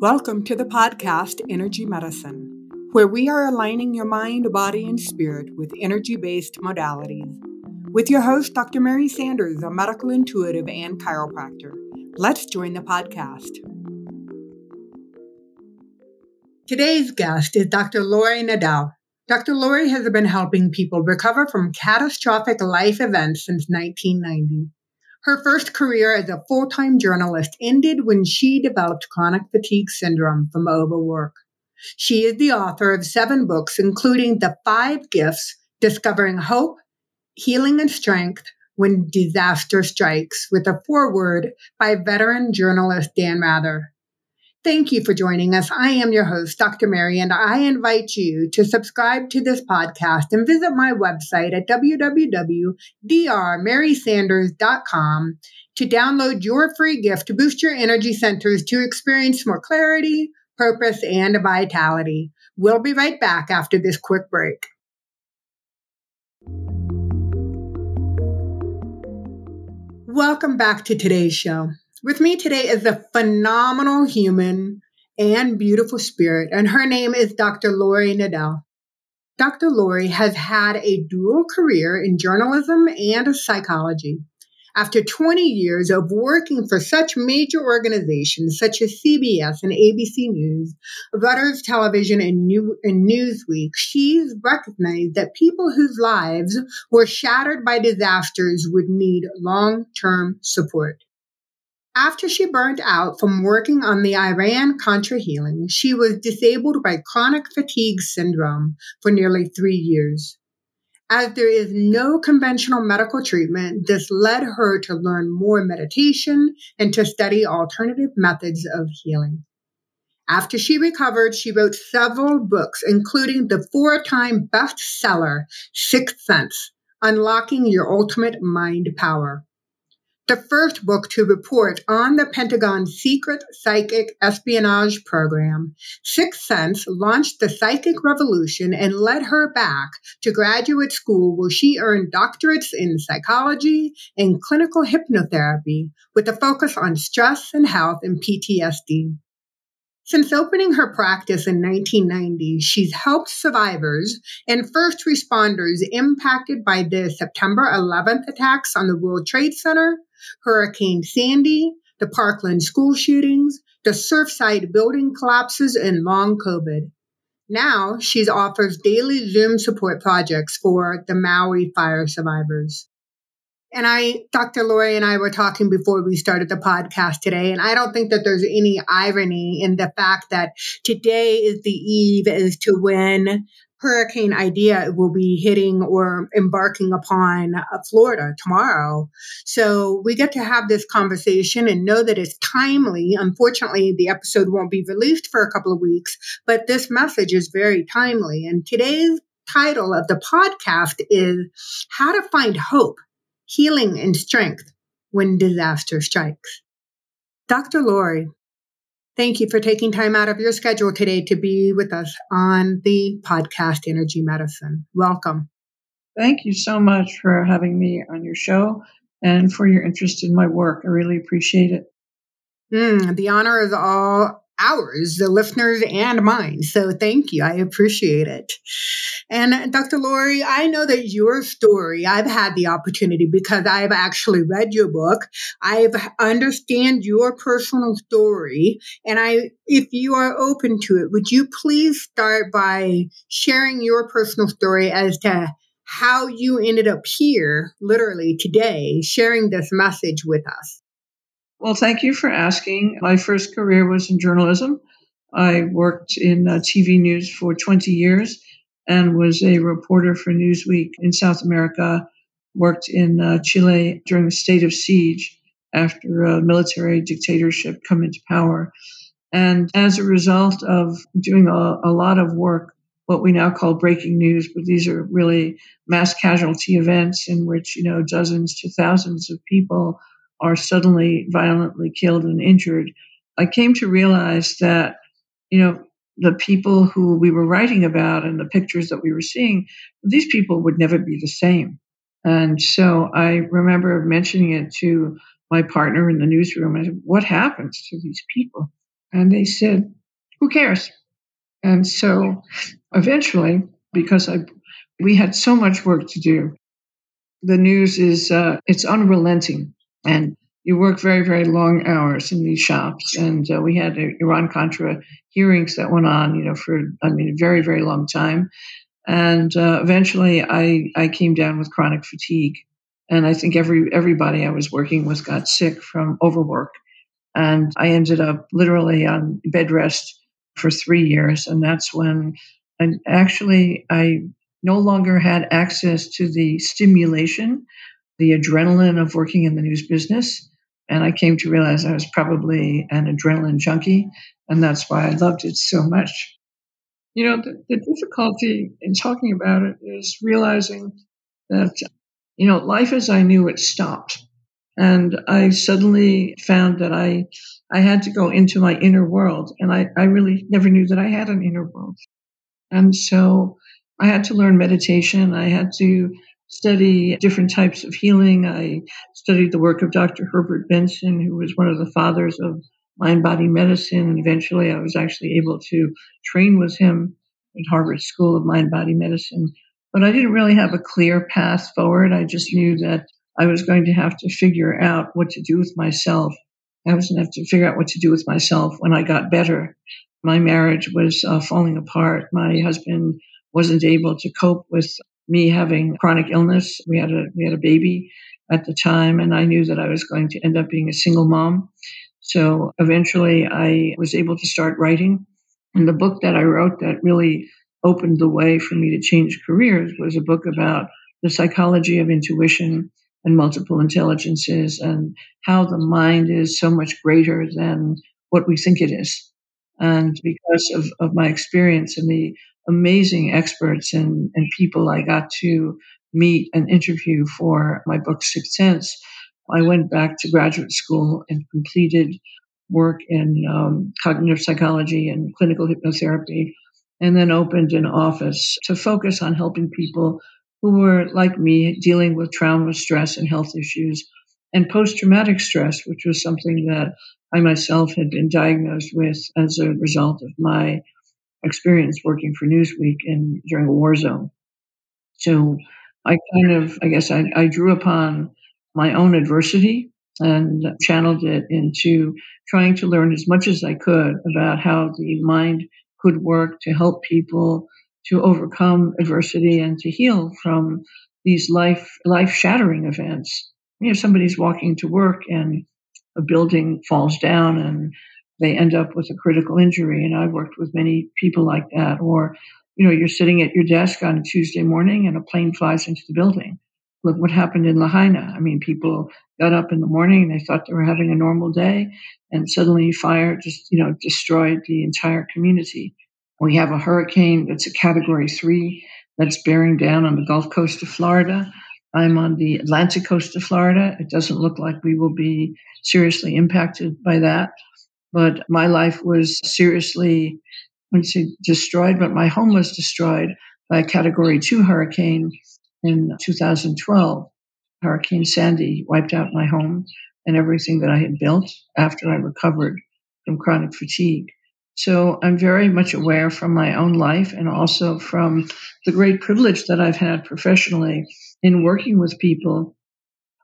Welcome to the podcast Energy Medicine, where we are aligning your mind, body, and spirit with energy based modalities. With your host, Dr. Mary Sanders, a medical intuitive and chiropractor. Let's join the podcast. Today's guest is Dr. Laurie Nadel. Dr. Laurie has been helping people recover from catastrophic life events since 1990. Her first career as a full time journalist ended when she developed chronic fatigue syndrome from overwork. She is the author of seven books, including The Five Gifts Discovering Hope, Healing and Strength When Disaster Strikes, with a foreword by veteran journalist Dan Rather. Thank you for joining us. I am your host, Dr. Mary, and I invite you to subscribe to this podcast and visit my website at www.drmarysanders.com to download your free gift to boost your energy centers to experience more clarity, purpose, and vitality. We'll be right back after this quick break. Welcome back to today's show. With me today is a phenomenal human and beautiful spirit, and her name is Dr. Laurie Nadel. Dr. Laurie has had a dual career in journalism and psychology. After 20 years of working for such major organizations such as CBS and ABC News, Reuters Television, and, New- and Newsweek, she's recognized that people whose lives were shattered by disasters would need long term support. After she burned out from working on the Iran Contra healing, she was disabled by chronic fatigue syndrome for nearly three years. As there is no conventional medical treatment, this led her to learn more meditation and to study alternative methods of healing. After she recovered, she wrote several books, including the four time bestseller, Sixth Sense Unlocking Your Ultimate Mind Power the first book to report on the Pentagon's secret psychic espionage program, Sixth Sense launched the psychic revolution and led her back to graduate school where she earned doctorates in psychology and clinical hypnotherapy with a focus on stress and health and PTSD. Since opening her practice in 1990, she's helped survivors and first responders impacted by the September 11th attacks on the World Trade Center, Hurricane Sandy, the Parkland school shootings, the Surfside building collapses, and long COVID. Now she offers daily Zoom support projects for the Maui fire survivors. And I, Dr. Laurie and I were talking before we started the podcast today, and I don't think that there's any irony in the fact that today is the eve as to when Hurricane Idalia will be hitting or embarking upon uh, Florida tomorrow. So we get to have this conversation and know that it's timely. Unfortunately, the episode won't be released for a couple of weeks, but this message is very timely. And today's title of the podcast is How to Find Hope, Healing, and Strength When Disaster Strikes. Dr. Laurie, Thank you for taking time out of your schedule today to be with us on the podcast Energy Medicine. Welcome. Thank you so much for having me on your show and for your interest in my work. I really appreciate it. Mm, the honor is all ours, the listeners and mine. So thank you. I appreciate it. And Dr. Laurie, I know that your story, I've had the opportunity because I've actually read your book. I've understand your personal story. And I, if you are open to it, would you please start by sharing your personal story as to how you ended up here, literally today, sharing this message with us? Well, thank you for asking. My first career was in journalism. I worked in uh, TV news for 20 years and was a reporter for Newsweek in South America. Worked in uh, Chile during the state of siege after a military dictatorship come into power. And as a result of doing a, a lot of work, what we now call breaking news, but these are really mass casualty events in which, you know, dozens to thousands of people are suddenly violently killed and injured, I came to realize that, you know, the people who we were writing about and the pictures that we were seeing, these people would never be the same. And so I remember mentioning it to my partner in the newsroom. I said, What happens to these people? And they said, Who cares? And so eventually, because I we had so much work to do, the news is uh, it's unrelenting. And you work very, very long hours in these shops. And uh, we had Iran Contra hearings that went on, you know, for, I mean, a very, very long time. And uh, eventually I, I came down with chronic fatigue. And I think every everybody I was working with got sick from overwork. And I ended up literally on bed rest for three years. And that's when and actually I no longer had access to the stimulation, the adrenaline of working in the news business. And I came to realize I was probably an adrenaline junkie. And that's why I loved it so much. You know, the, the difficulty in talking about it is realizing that, you know, life as I knew it stopped. And I suddenly found that I, I had to go into my inner world. And I, I really never knew that I had an inner world. And so I had to learn meditation. I had to study different types of healing. I studied the work of Dr. Herbert Benson, who was one of the fathers of mind body medicine. And eventually I was actually able to train with him at Harvard School of Mind Body Medicine. But I didn't really have a clear path forward. I just knew that I was going to have to figure out what to do with myself. I was going to have to figure out what to do with myself when I got better. My marriage was uh, falling apart. My husband wasn't able to cope with me having chronic illness. We had a we had a baby at the time, and I knew that I was going to end up being a single mom. So eventually, I was able to start writing. And the book that I wrote that really opened the way for me to change careers was a book about the psychology of intuition and multiple intelligences and how the mind is so much greater than what we think it is. And because of, of my experience and the amazing experts and, and people I got to meet and interview for my book, Sixth Sense, I went back to graduate school and completed work in um, cognitive psychology and clinical hypnotherapy, and then opened an office to focus on helping people who were, like me, dealing with trauma, stress, and health issues, and post traumatic stress, which was something that I myself had been diagnosed with as a result of my experience working for Newsweek in during a war zone. So I kind of, I guess, I, I drew upon my own adversity and channeled it into trying to learn as much as I could about how the mind could work to help people to overcome adversity and to heal from these life life shattering events. You know, somebody's walking to work and a building falls down and they end up with a critical injury. And I've worked with many people like that. Or, you know, you're sitting at your desk on a Tuesday morning and a plane flies into the building. Look what happened in Lahaina. I mean, people got up in the morning and they thought they were having a normal day, and suddenly fire just, you know, destroyed the entire community. We have a hurricane that's a category three that's bearing down on the Gulf Coast of Florida. I'm on the Atlantic coast of Florida. It doesn't look like we will be seriously impacted by that. But my life was seriously, I wouldn't say destroyed, but my home was destroyed by a category two hurricane in 2012. Hurricane Sandy wiped out my home and everything that I had built after I recovered from chronic fatigue. So I'm very much aware from my own life and also from the great privilege that I've had professionally in working with people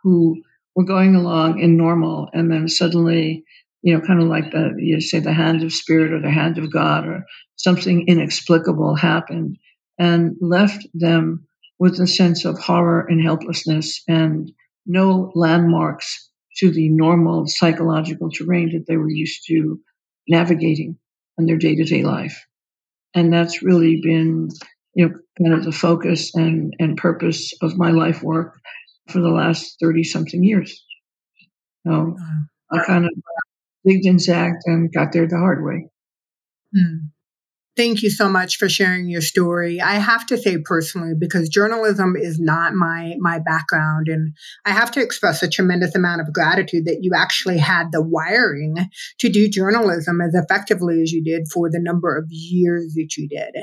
who were going along in normal and then suddenly, you know, kind of like the, you say the hand of spirit or the hand of God or something inexplicable happened and left them with a sense of horror and helplessness and no landmarks to the normal psychological terrain that they were used to navigating in their day-to-day life. And that's really been, you know, kind of the focus and, and purpose of my life work for the last 30 something years. So I kind of zigged and zagged and got there the hard way. Hmm. Thank you so much for sharing your story. I have to say personally, because journalism is not my, my background. And I have to express a tremendous amount of gratitude that you actually had the wiring to do journalism as effectively as you did for the number of years that you did.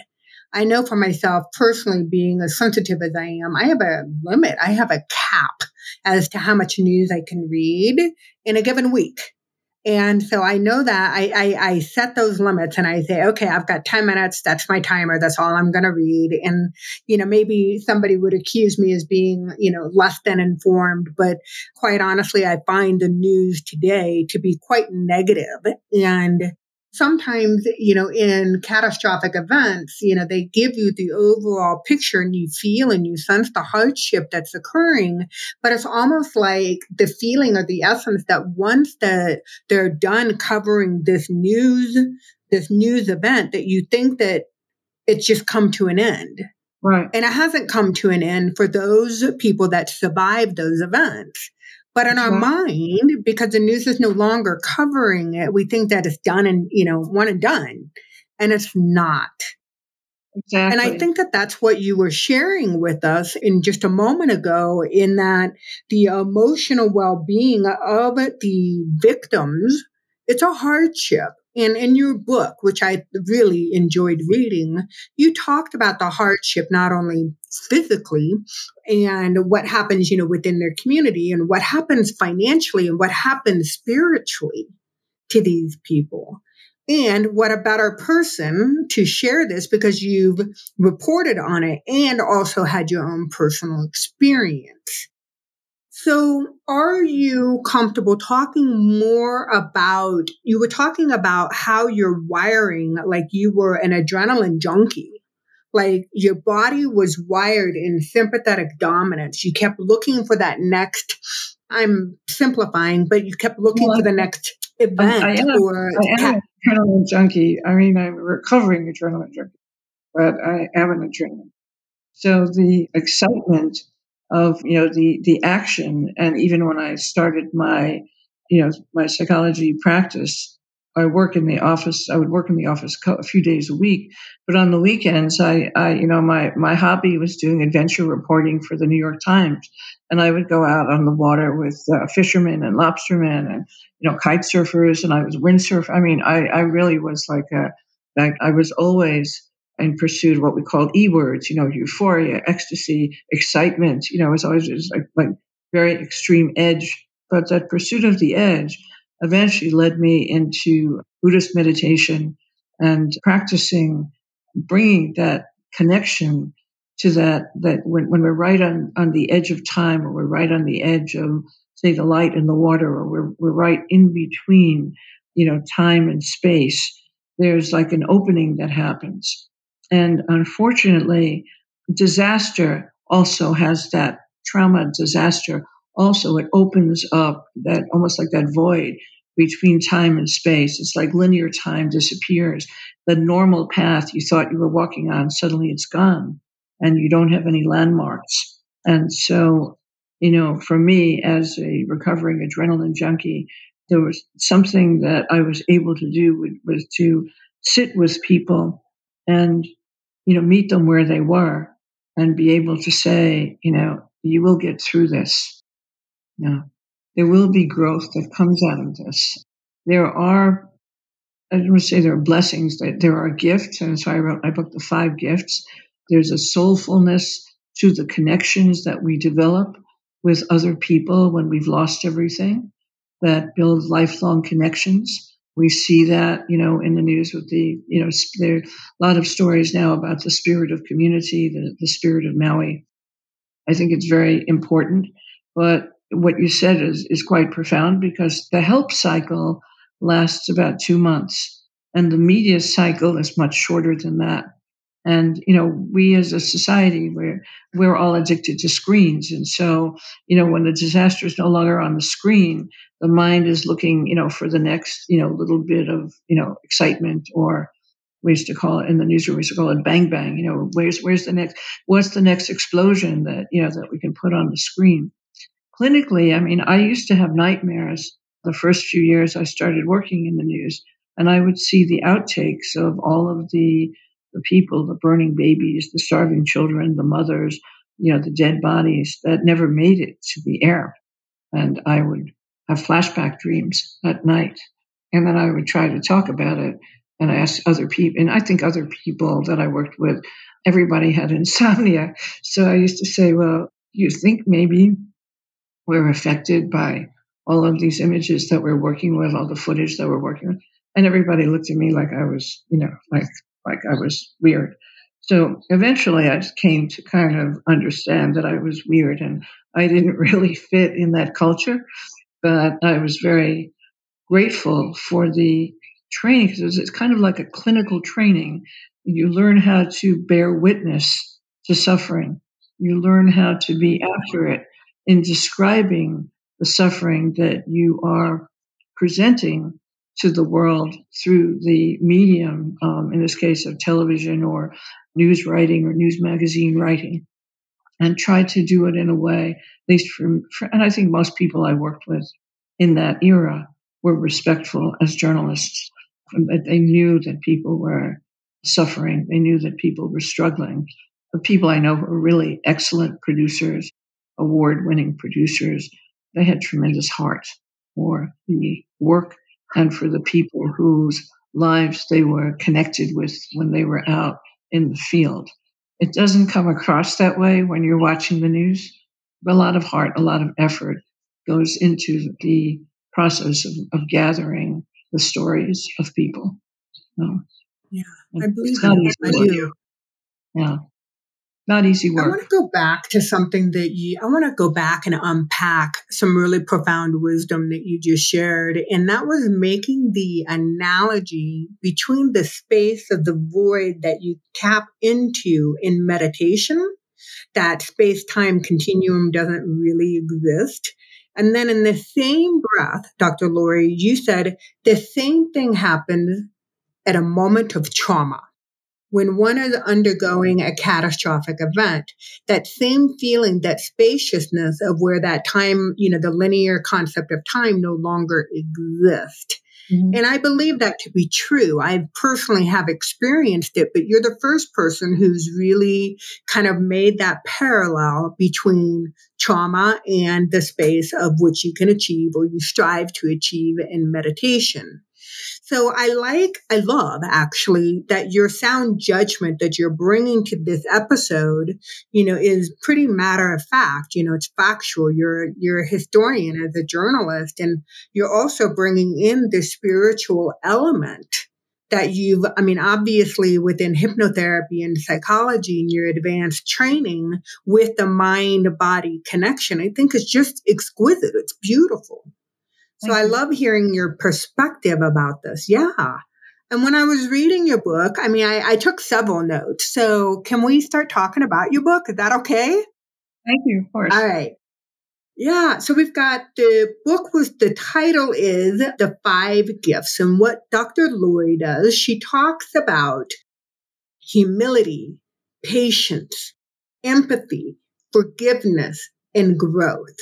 I know for myself personally, being as sensitive as I am, I have a limit. I have a cap as to how much news I can read in a given week. And so I know that I, I, I, set those limits and I say, okay, I've got 10 minutes. That's my timer. That's all I'm going to read. And, you know, maybe somebody would accuse me as being, you know, less than informed. But quite honestly, I find the news today to be quite negative and sometimes, you know, in catastrophic events, you know, they give you the overall picture and you feel and you sense the hardship that's occurring. But it's almost like the feeling or the essence that once that they're done covering this news, this news event, that you think that it's just come to an end. Right. And it hasn't come to an end for those people that survived those events. But in our mm-hmm. mind, because the news is no longer covering it, we think that it's done and, you know, one and done. And it's not. Exactly. And I think that that's what you were sharing with us in just a moment ago, in that the emotional well being of the victims, it's a hardship. And in your book, which I really enjoyed reading, you talked about the hardship not only physically and what happens, you know, within their community and what happens financially and what happens spiritually to these people. And what a better person to share this because you've reported on it and also had your own personal experience. So, are you comfortable talking more about? You were talking about how you're wiring, like you were an adrenaline junkie. Like your body was wired in sympathetic dominance. You kept looking for that next, I'm simplifying, but you kept looking well, for the next event I am, or. I am an adrenaline junkie. I mean, I'm a recovering adrenaline junkie, but I am an adrenaline. So the excitement of you know the the action. And even when i started my you know my psychology practice i work in the office i would work in the office a few days a week. But on the weekends i i you know my my hobby was doing adventure reporting for the new york times. And i would go out on the water with uh, fishermen and lobstermen and you know kite surfers. And i was windsurf i mean i i really was like a like i was always and pursued what we call E words, you know, euphoria, ecstasy, excitement. You know, it's always just like, like very extreme edge. But that pursuit of the edge eventually led me into Buddhist meditation and practicing bringing that connection to that that when, when we're right on, on the edge of time or we're right on the edge of say the light and the water or we're, we're right in between you know time and space there's like an opening that happens and unfortunately, disaster also has that trauma, disaster also, it opens up that almost like that void between time and space. It's like linear time disappears. The normal path you thought you were walking on, suddenly it's gone and you don't have any landmarks. And so, you know, for me as a recovering adrenaline junkie, there was something that I was able to do was to sit with people and you know, meet them where they were and be able to say, you know, you will get through this. You know, there will be growth that comes out of this. There are, I don't want to say there are blessings, that there are gifts. And so I wrote my book, The Five Gifts. There's a soulfulness to the connections that we develop with other people when we've lost everything that build lifelong connections we see that, you know, in the news with the, you know, there are a lot of stories now about the spirit of community, the, the spirit of Maui. I think it's very important. But what you said is, is quite profound because the help cycle lasts about two months and the media cycle is much shorter than that. And, you know, we as a society, we're, we're all addicted to screens. And so, you know, when the disaster is no longer on the screen, the mind is looking, you know, for the next, you know, little bit of, you know, excitement or we used to call it in the newsroom, we used to call it bang bang. You know, where's where's the next what's the next explosion that, you know, that we can put on the screen. Clinically, I mean, I used to have nightmares the first few years I started working in the news. And I would see the outtakes of all of the the people, the burning babies, the starving children, the mothers, you know, the dead bodies that never made it to the air. And I would have flashback dreams at night. And then I would try to talk about it and ask other people. And I think other people that I worked with, everybody had insomnia. So I used to say, well, you think maybe we're affected by all of these images that we're working with, all the footage that we're working with. And everybody looked at me like I was, you know, like like I was weird. So eventually I just came to kind of understand that I was weird and I didn't really fit in that culture. But I was very grateful for the training because it's kind of like a clinical training. You learn how to bear witness to suffering. You learn how to be accurate in describing the suffering that you are presenting to the world through the medium, um, in this case of television or news writing or news magazine writing, and try to do it in a way, at least for, for and I think most people I worked with in that era were respectful as journalists. But they knew that people were suffering. They knew that people were struggling. The people I know were really excellent producers, award winning producers. They had tremendous heart for the work and for the people whose lives they were connected with when they were out in the field. It doesn't come across that way when you're watching the news. A lot of heart, a lot of effort goes into the process of, of gathering the stories of people. yeah, I believe that. I do. Yeah not easy work. I want to go back to something that you, I want to go back and unpack some really profound wisdom that you just shared. And that was making the analogy between the space of the void that you tap into in meditation, that space time continuum doesn't really exist. And then in the same breath, Dr. Laurie, you said the same thing happened at a moment of trauma when one is undergoing a catastrophic event, that same feeling, that spaciousness of where that time, you know, the linear concept of time no longer exists. Mm-hmm. And I believe that to be true. I personally have experienced it, but you're the first person who's really kind of made that parallel between trauma and the space of which you can achieve or you strive to achieve in meditation. So I like, I love actually that your sound judgment that you're bringing to this episode, you know, is pretty matter of fact. You know, it's factual. You're, you're a historian as a journalist and you're also bringing in the spiritual element that you've, I mean, obviously within hypnotherapy and psychology and your advanced training with the mind body connection, I think is just exquisite. It's beautiful. So I mm-hmm. love hearing your perspective about this. Yeah. And when I was reading your book, I mean, I, I, took several notes. So can we start talking about your book? Is that okay? Thank you, of course. All right. Yeah. So we've got the book was the title is The Five Gifts. And what Dr. Laurie does, she talks about humility, patience, empathy, forgiveness, and growth.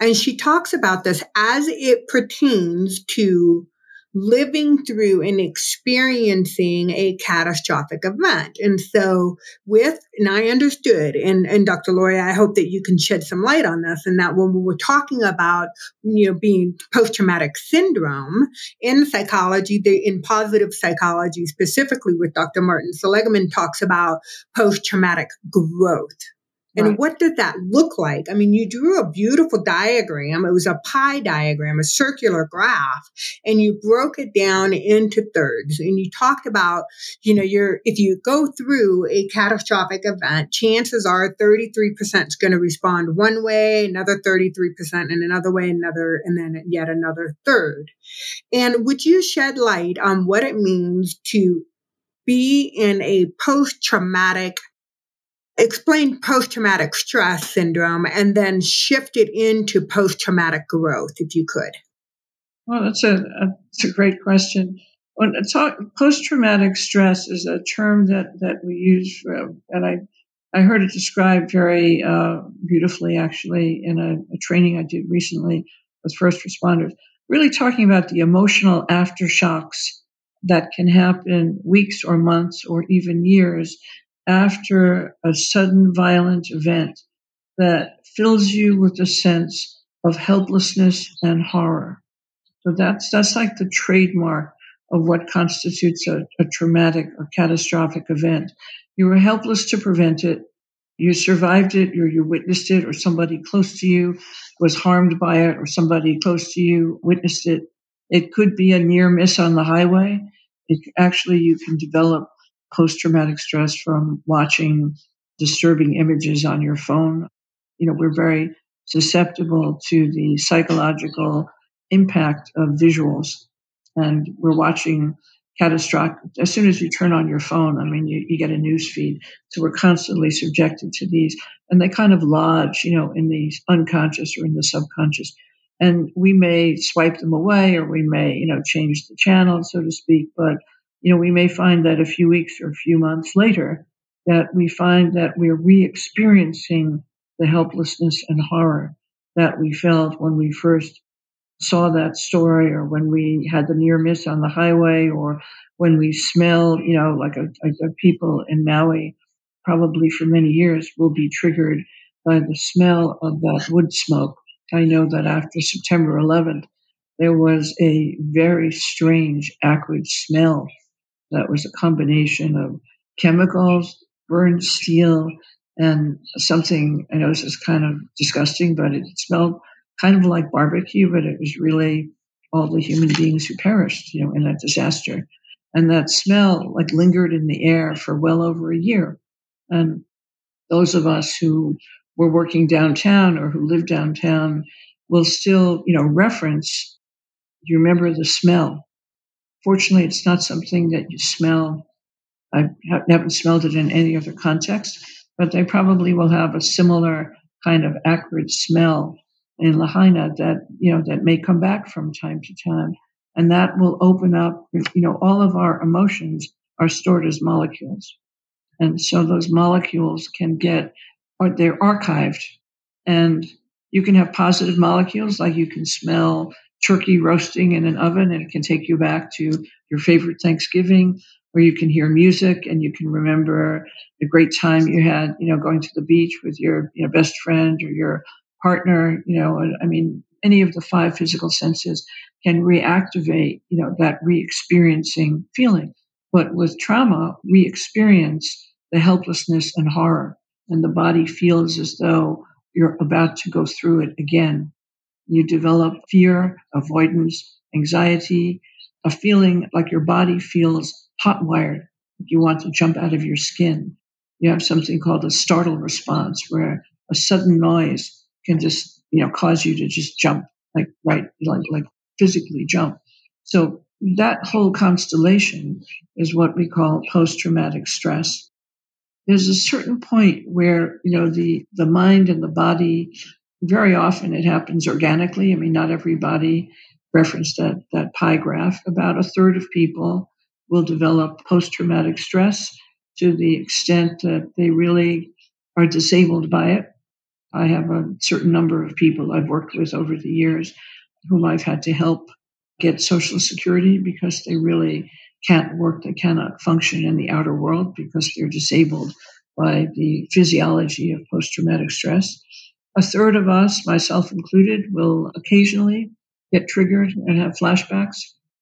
And she talks about this as it pertains to living through and experiencing a catastrophic event. And so with, and I understood, and, and Dr. Laurie, I hope that you can shed some light on this and that when we were talking about, you know, being post-traumatic syndrome in psychology, the, in positive psychology, specifically with Dr. Martin Seligman talks about post-traumatic growth and right. what did that look like? I mean, you drew a beautiful diagram. It was a pie diagram, a circular graph, and you broke it down into thirds. And you talked about, you know, your if you go through a catastrophic event, chances are 33% is going to respond one way, another 33% in another way, another, and then yet another third. And would you shed light on what it means to be in a post traumatic explain post traumatic stress syndrome and then shift it into post traumatic growth, if you could. Well, that's a, that's a great question. When post traumatic stress is a term that, that we use, for, and I, I heard it described very uh, beautifully actually in a, a training I did recently with first responders, really talking about the emotional aftershocks that can happen weeks or months or even years after a sudden violent event that fills you with a sense of helplessness and horror. So that's that's like the trademark of what constitutes a, a traumatic or catastrophic event. You are helpless to prevent it. you survived it or you witnessed it or somebody close to you was harmed by it or somebody close to you witnessed it. It could be a near miss on the highway. It, actually, you can develop post traumatic stress from watching disturbing images on your phone. You know, we're very susceptible to the psychological impact of visuals. And we're watching catastrophic as soon as you turn on your phone i mean you, you get a news feed so we're constantly subjected to these and they kind of lodge you know in the unconscious or in the subconscious and we may swipe them away or we may you know change the channel so to speak but you know we may find that a few weeks or a few months later that we find that we're re-experiencing the helplessness and horror that we felt when we first saw that story or when we had the near miss on the highway or when we smelled, you know, like a, a, a people in Maui probably for many years will be triggered by the smell of that wood smoke. I know that after September 11th, there was a very strange acrid smell that was a combination of chemicals, burned steel, and something I know this is kind of disgusting, but it smelled kind of like barbecue, but it was really all the human beings who perished, you know, in that disaster. And that smell like lingered in the air for well over a year. And those of us who were working downtown or who lived downtown will still, you know, reference, you remember the smell. Fortunately, it's not something that you smell. I haven't smelled it in any other context, but they probably will have a similar kind of acrid smell in Lahaina that you know that may come back from time to time, and that will open up. You know, all of our emotions are stored as molecules, and so those molecules can get or they're archived, and you can have positive molecules like you can smell turkey roasting in an oven and it can take you back to your favorite Thanksgiving, where you can hear music and you can remember the great time you had, you know, going to the beach with your you know, best friend or your partner, you know, I mean, any of the five physical senses can reactivate, you know, that re-experiencing feeling. But with trauma, we experience the helplessness and horror, and the body feels as though you're about to go through it again. You develop fear, avoidance, anxiety, a feeling like your body feels hot wired, you want to jump out of your skin. You have something called a startle response, where a sudden noise can just you know cause you to just jump like right like like physically jump. So that whole constellation is what we call post-traumatic stress. There's a certain point where you know the the mind and the body very often it happens organically. I mean not everybody referenced that that pie graph. About a third of people will develop post-traumatic stress to the extent that they really are disabled by it. I have a certain number of people I've worked with over the years whom I've had to help get Social Security because they really can't work, they cannot function in the outer world because they're disabled by the physiology of post traumatic stress. A third of us, myself included, will occasionally get triggered and have flashbacks,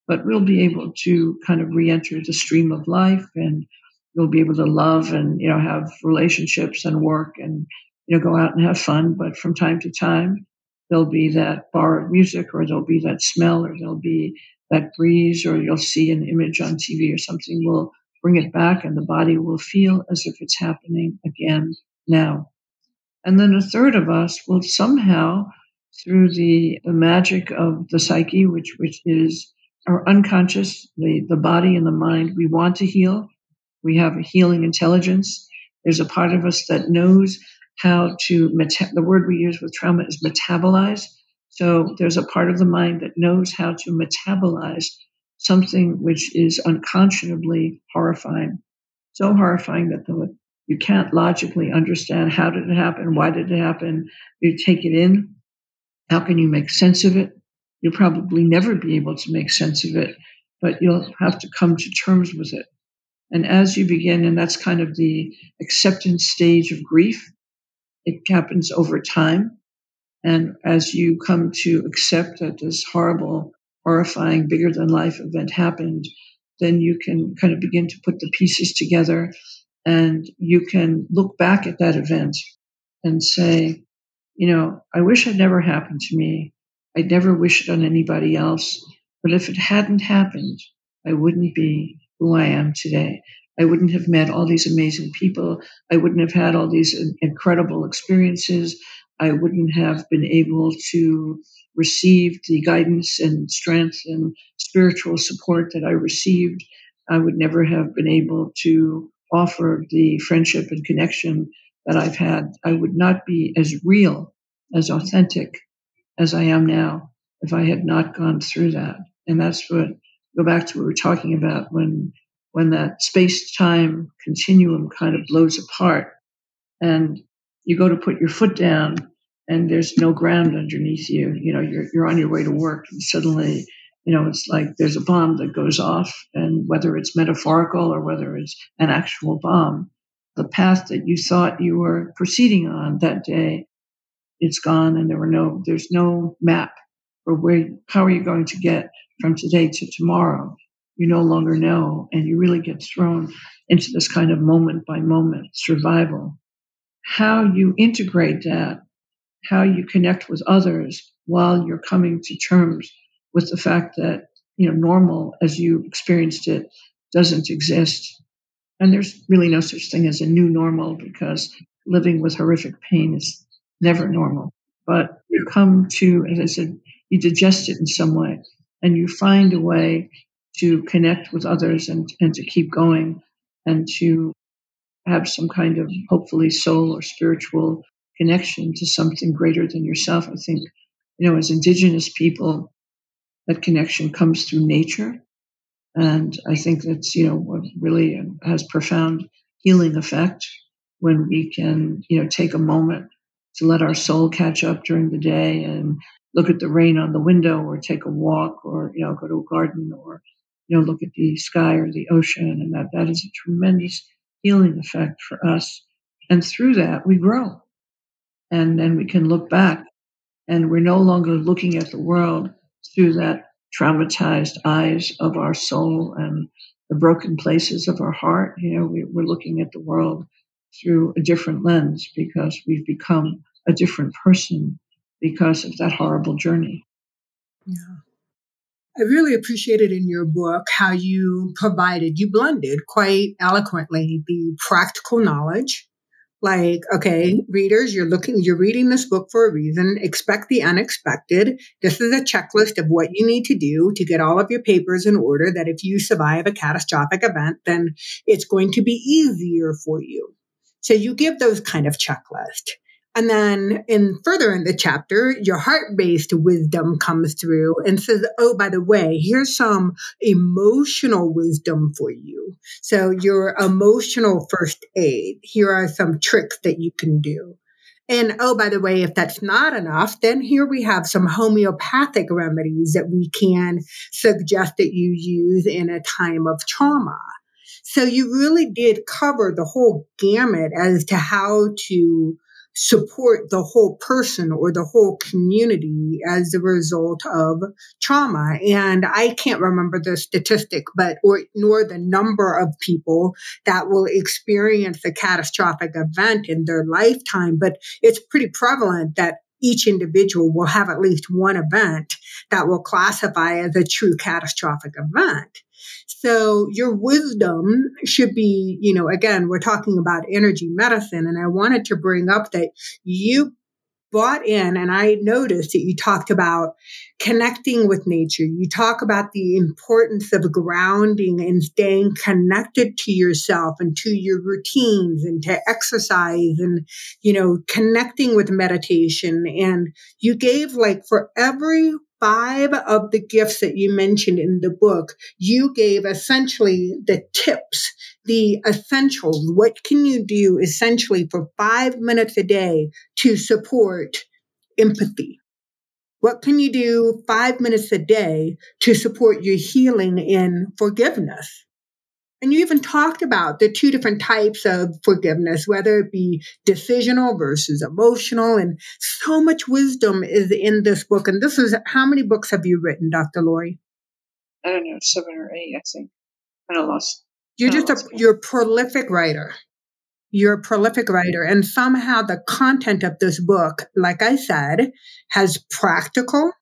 but we'll be able to kind of re enter the stream of life and we'll be able to love and you know have relationships and work and you know, go out and have fun. But from time to time, there'll be that bar of music, or there'll be that smell, or there'll be that breeze, or you'll see an image on TV or something will bring it back, and the body will feel as if it's happening again now. And then a third of us will somehow, through the, the magic of the psyche, which which is our unconscious, the, the body and the mind, we want to heal. We have a healing intelligence. There's a part of us that knows how to meta- the word we use with trauma is metabolize. So there's a part of the mind that knows how to metabolize something which is unconscionably horrifying, so horrifying that the, you can't logically understand how did it happen, why did it happen. You take it in. How can you make sense of it? You'll probably never be able to make sense of it, but you'll have to come to terms with it. And as you begin, and that's kind of the acceptance stage of grief, it happens over time. And as you come to accept that this horrible, horrifying, bigger than life event happened, then you can kind of begin to put the pieces together And you can look back at that event and say, you know, I wish it never happened to me. I'd never wish it on anybody else. But if it hadn't happened, I wouldn't be who I am today. I wouldn't have met all these amazing people. I wouldn't have had all these incredible experiences. I wouldn't have been able to receive the guidance and strength and spiritual support that I received. I would never have been able to offer the friendship and connection that I've had. I would not be as real, as authentic as I am now if I had not gone through that. And that's what go back to what we were talking about when when that space time continuum kind of blows apart and you go to put your foot down and there's no ground underneath you you know you're, you're on your way to work and suddenly you know it's like there's a bomb that goes off and whether it's metaphorical or whether it's an actual bomb the path that you thought you were proceeding on that day it's gone and there were no there's no map for where how are you going to get from today to tomorrow? You no longer know and you really get thrown into this kind of moment by moment survival. How you integrate that how you connect with others while you're coming to terms with the fact that you know normal as you experienced it doesn't exist. And there's really no such thing as a new normal because living with horrific pain is never normal. But you come to as i said you digest it in some way and you find a way to connect with others and, and to keep going and to have some kind of hopefully soul or spiritual connection to something greater than yourself. I think, you know, as indigenous people, that connection comes through nature. And I think that's, you know, what really has profound healing effect when we can, you know, take a moment to let our soul catch up during the day and look at the rain on the window or take a walk or, you know, go to a garden or, you know, look at the sky or the ocean. And that, that is a tremendous healing effect for us. And through that, we grow. And then we can look back and we're no longer looking at the world through that traumatized eyes of our soul and the broken places of our heart. You know, we, we're looking at the world through a different lens because we've become a different person because of that horrible journey. Yeah. I really appreciated in your book how you provided, you blended quite eloquently the practical knowledge. Like, okay, mm-hmm. readers, you're looking, you're reading this book for a reason. Expect the unexpected. This is a checklist of what you need to do to get all of your papers in order that if you survive a catastrophic event, then it's going to be easier for you. So you give those kind of checklist. And then in further in the chapter, your heart-based wisdom comes through and says, Oh, by the way, here's some emotional wisdom for you. So your emotional first aid. Here are some tricks that you can do. And oh, by the way, if that's not enough, then here we have some homeopathic remedies that we can suggest that you use in a time of trauma. So you really did cover the whole gamut as to how to support the whole person or the whole community as a result of trauma. And I can't remember the statistic, but or nor the number of people that will experience a catastrophic event in their lifetime, but it's pretty prevalent that each individual will have at least one event that will classify as a true catastrophic event. So your wisdom should be, you know, again, we're talking about energy medicine. And I wanted to bring up that you bought in and I noticed that you talked about connecting with nature. You talk about the importance of grounding and staying connected to yourself and to your routines and to exercise and, you know, connecting with meditation. And you gave like for every five of the gifts that you mentioned in the book, you gave essentially the tips, the essentials. What can you do essentially for five minutes a day to support empathy? What can you do five minutes a day to support your healing in forgiveness? And you even talked about the two different types of forgiveness, whether it be decisional versus emotional. And so much wisdom is in this book. And this is how many books have you written, Dr. Laurie? I don't know, seven or eight, I think. I lost. You're just a you're a prolific writer. You're a prolific writer, and somehow the content of this book, like I said, has practical,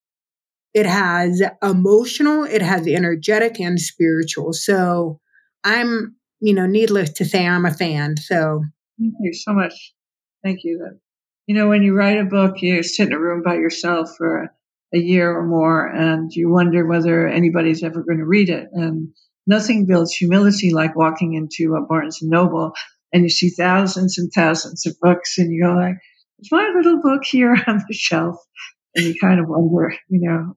it has emotional, it has energetic and spiritual. So I'm, you know, needless to say, I'm a fan. So thank you so much. Thank you. You know, when you write a book, you sit in a room by yourself for a year or more, and you wonder whether anybody's ever going to read it. And nothing builds humility like walking into a Barnes and Noble and you see thousands and thousands of books, and you go like, "Is my little book here on the shelf?" And you kind of wonder, you know,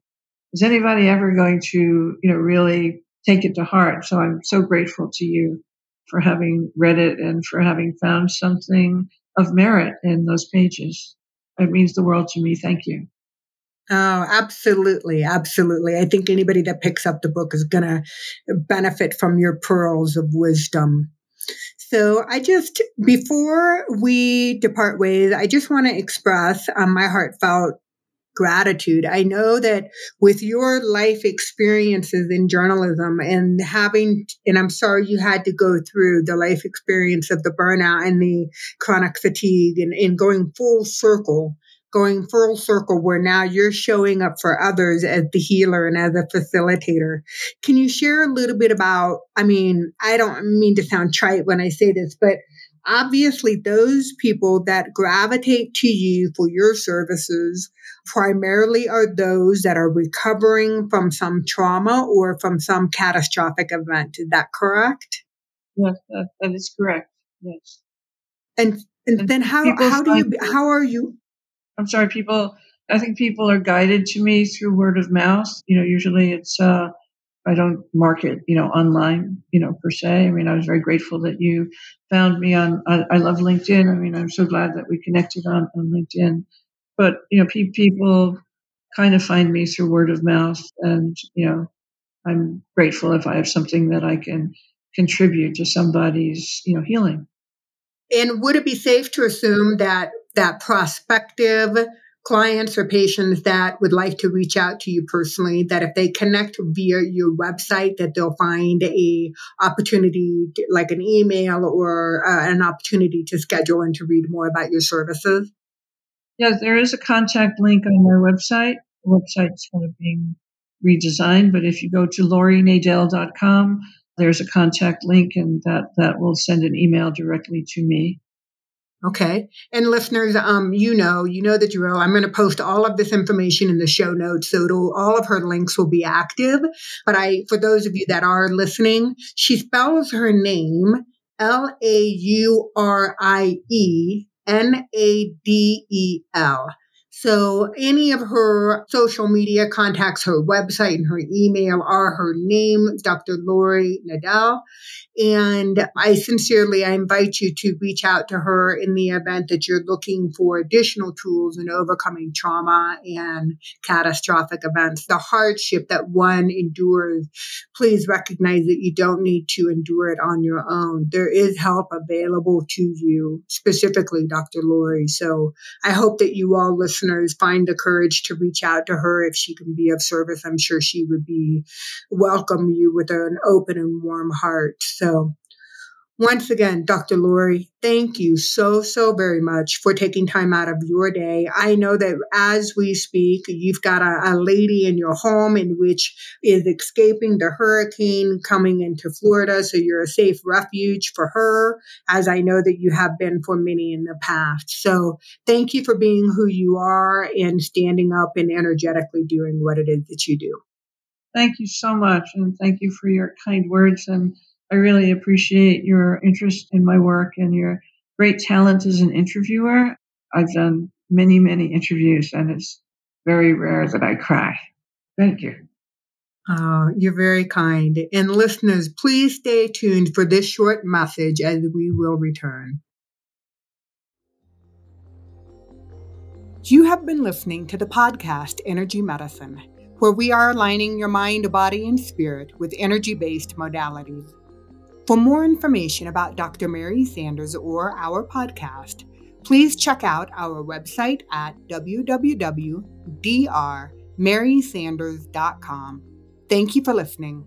is anybody ever going to, you know, really take it to heart? So I'm so grateful to you for having read it and for having found something of merit in those pages. It means the world to me. Thank you. Oh, absolutely. Absolutely. I think anybody that picks up the book is going to benefit from your pearls of wisdom. So I just, before we depart ways, I just want to express um, my heartfelt gratitude. I know that with your life experiences in journalism and having, and I'm sorry you had to go through the life experience of the burnout and the chronic fatigue and, and going full circle going full circle where now you're showing up for others as the healer and as a facilitator. Can you share a little bit about, I mean, I don't mean to sound trite when I say this, but obviously those people that gravitate to you for your services primarily are those that are recovering from some trauma or from some catastrophic event. Is that correct? Yes, that, that is correct. Yes. And and, and then how how do you how are you I'm sorry, people, I think people are guided to me through word of mouth. You know, usually it's, uh, I don't market, you know, online, you know, per se. I mean, I was very grateful that you found me on, I, I love LinkedIn. I mean, I'm so glad that we connected on, on LinkedIn. But, you know, pe- people kind of find me through word of mouth. And, you know, I'm grateful if I have something that I can contribute to somebody's, you know, healing. And would it be safe to assume that that prospective clients or patients that would like to reach out to you personally that if they connect via your website that they'll find a opportunity like an email or uh, an opportunity to schedule and to read more about your services? Yes there is a contact link on my website. The website's kind of being redesigned but if you go to laurienadel.com there's a contact link and that that will send an email directly to me Okay. And listeners, um, you know, you know the drill. I'm going to post all of this information in the show notes. So it'll, all of her links will be active. But I, for those of you that are listening, she spells her name L A U R I E N A D E L. So any of her social media contacts, her website and her email are her name, Dr. Laurie Nadel. And I sincerely, I invite you to reach out to her in the event that you're looking for additional tools in overcoming trauma and catastrophic events. The hardship that one endures, please recognize that you don't need to endure it on your own. There is help available to you, specifically Dr. Laurie. So I hope that you all listeners find the courage to reach out to her if she can be of service. I'm sure she would be welcome you with an open and warm heart. So once again, Dr. Laurie, thank you so, so very much for taking time out of your day. I know that as we speak, you've got a, a, lady in your home in which is escaping the hurricane coming into Florida. So you're a safe refuge for her, as I know that you have been for many in the past. So thank you for being who you are and standing up and energetically doing what it is that you do. Thank you so much. And thank you for your kind words and I really appreciate your interest in my work and your great talent as an interviewer. I've done many, many interviews, and it's very rare that I cry. Thank you. Oh, you're very kind. And listeners, please stay tuned for this short message as we will return. You have been listening to the podcast Energy Medicine, where we are aligning your mind, body, and spirit with energy based modalities. For more information about Dr. Mary Sanders or our podcast, please check out our website at www.drmarysanders.com. Thank you for listening.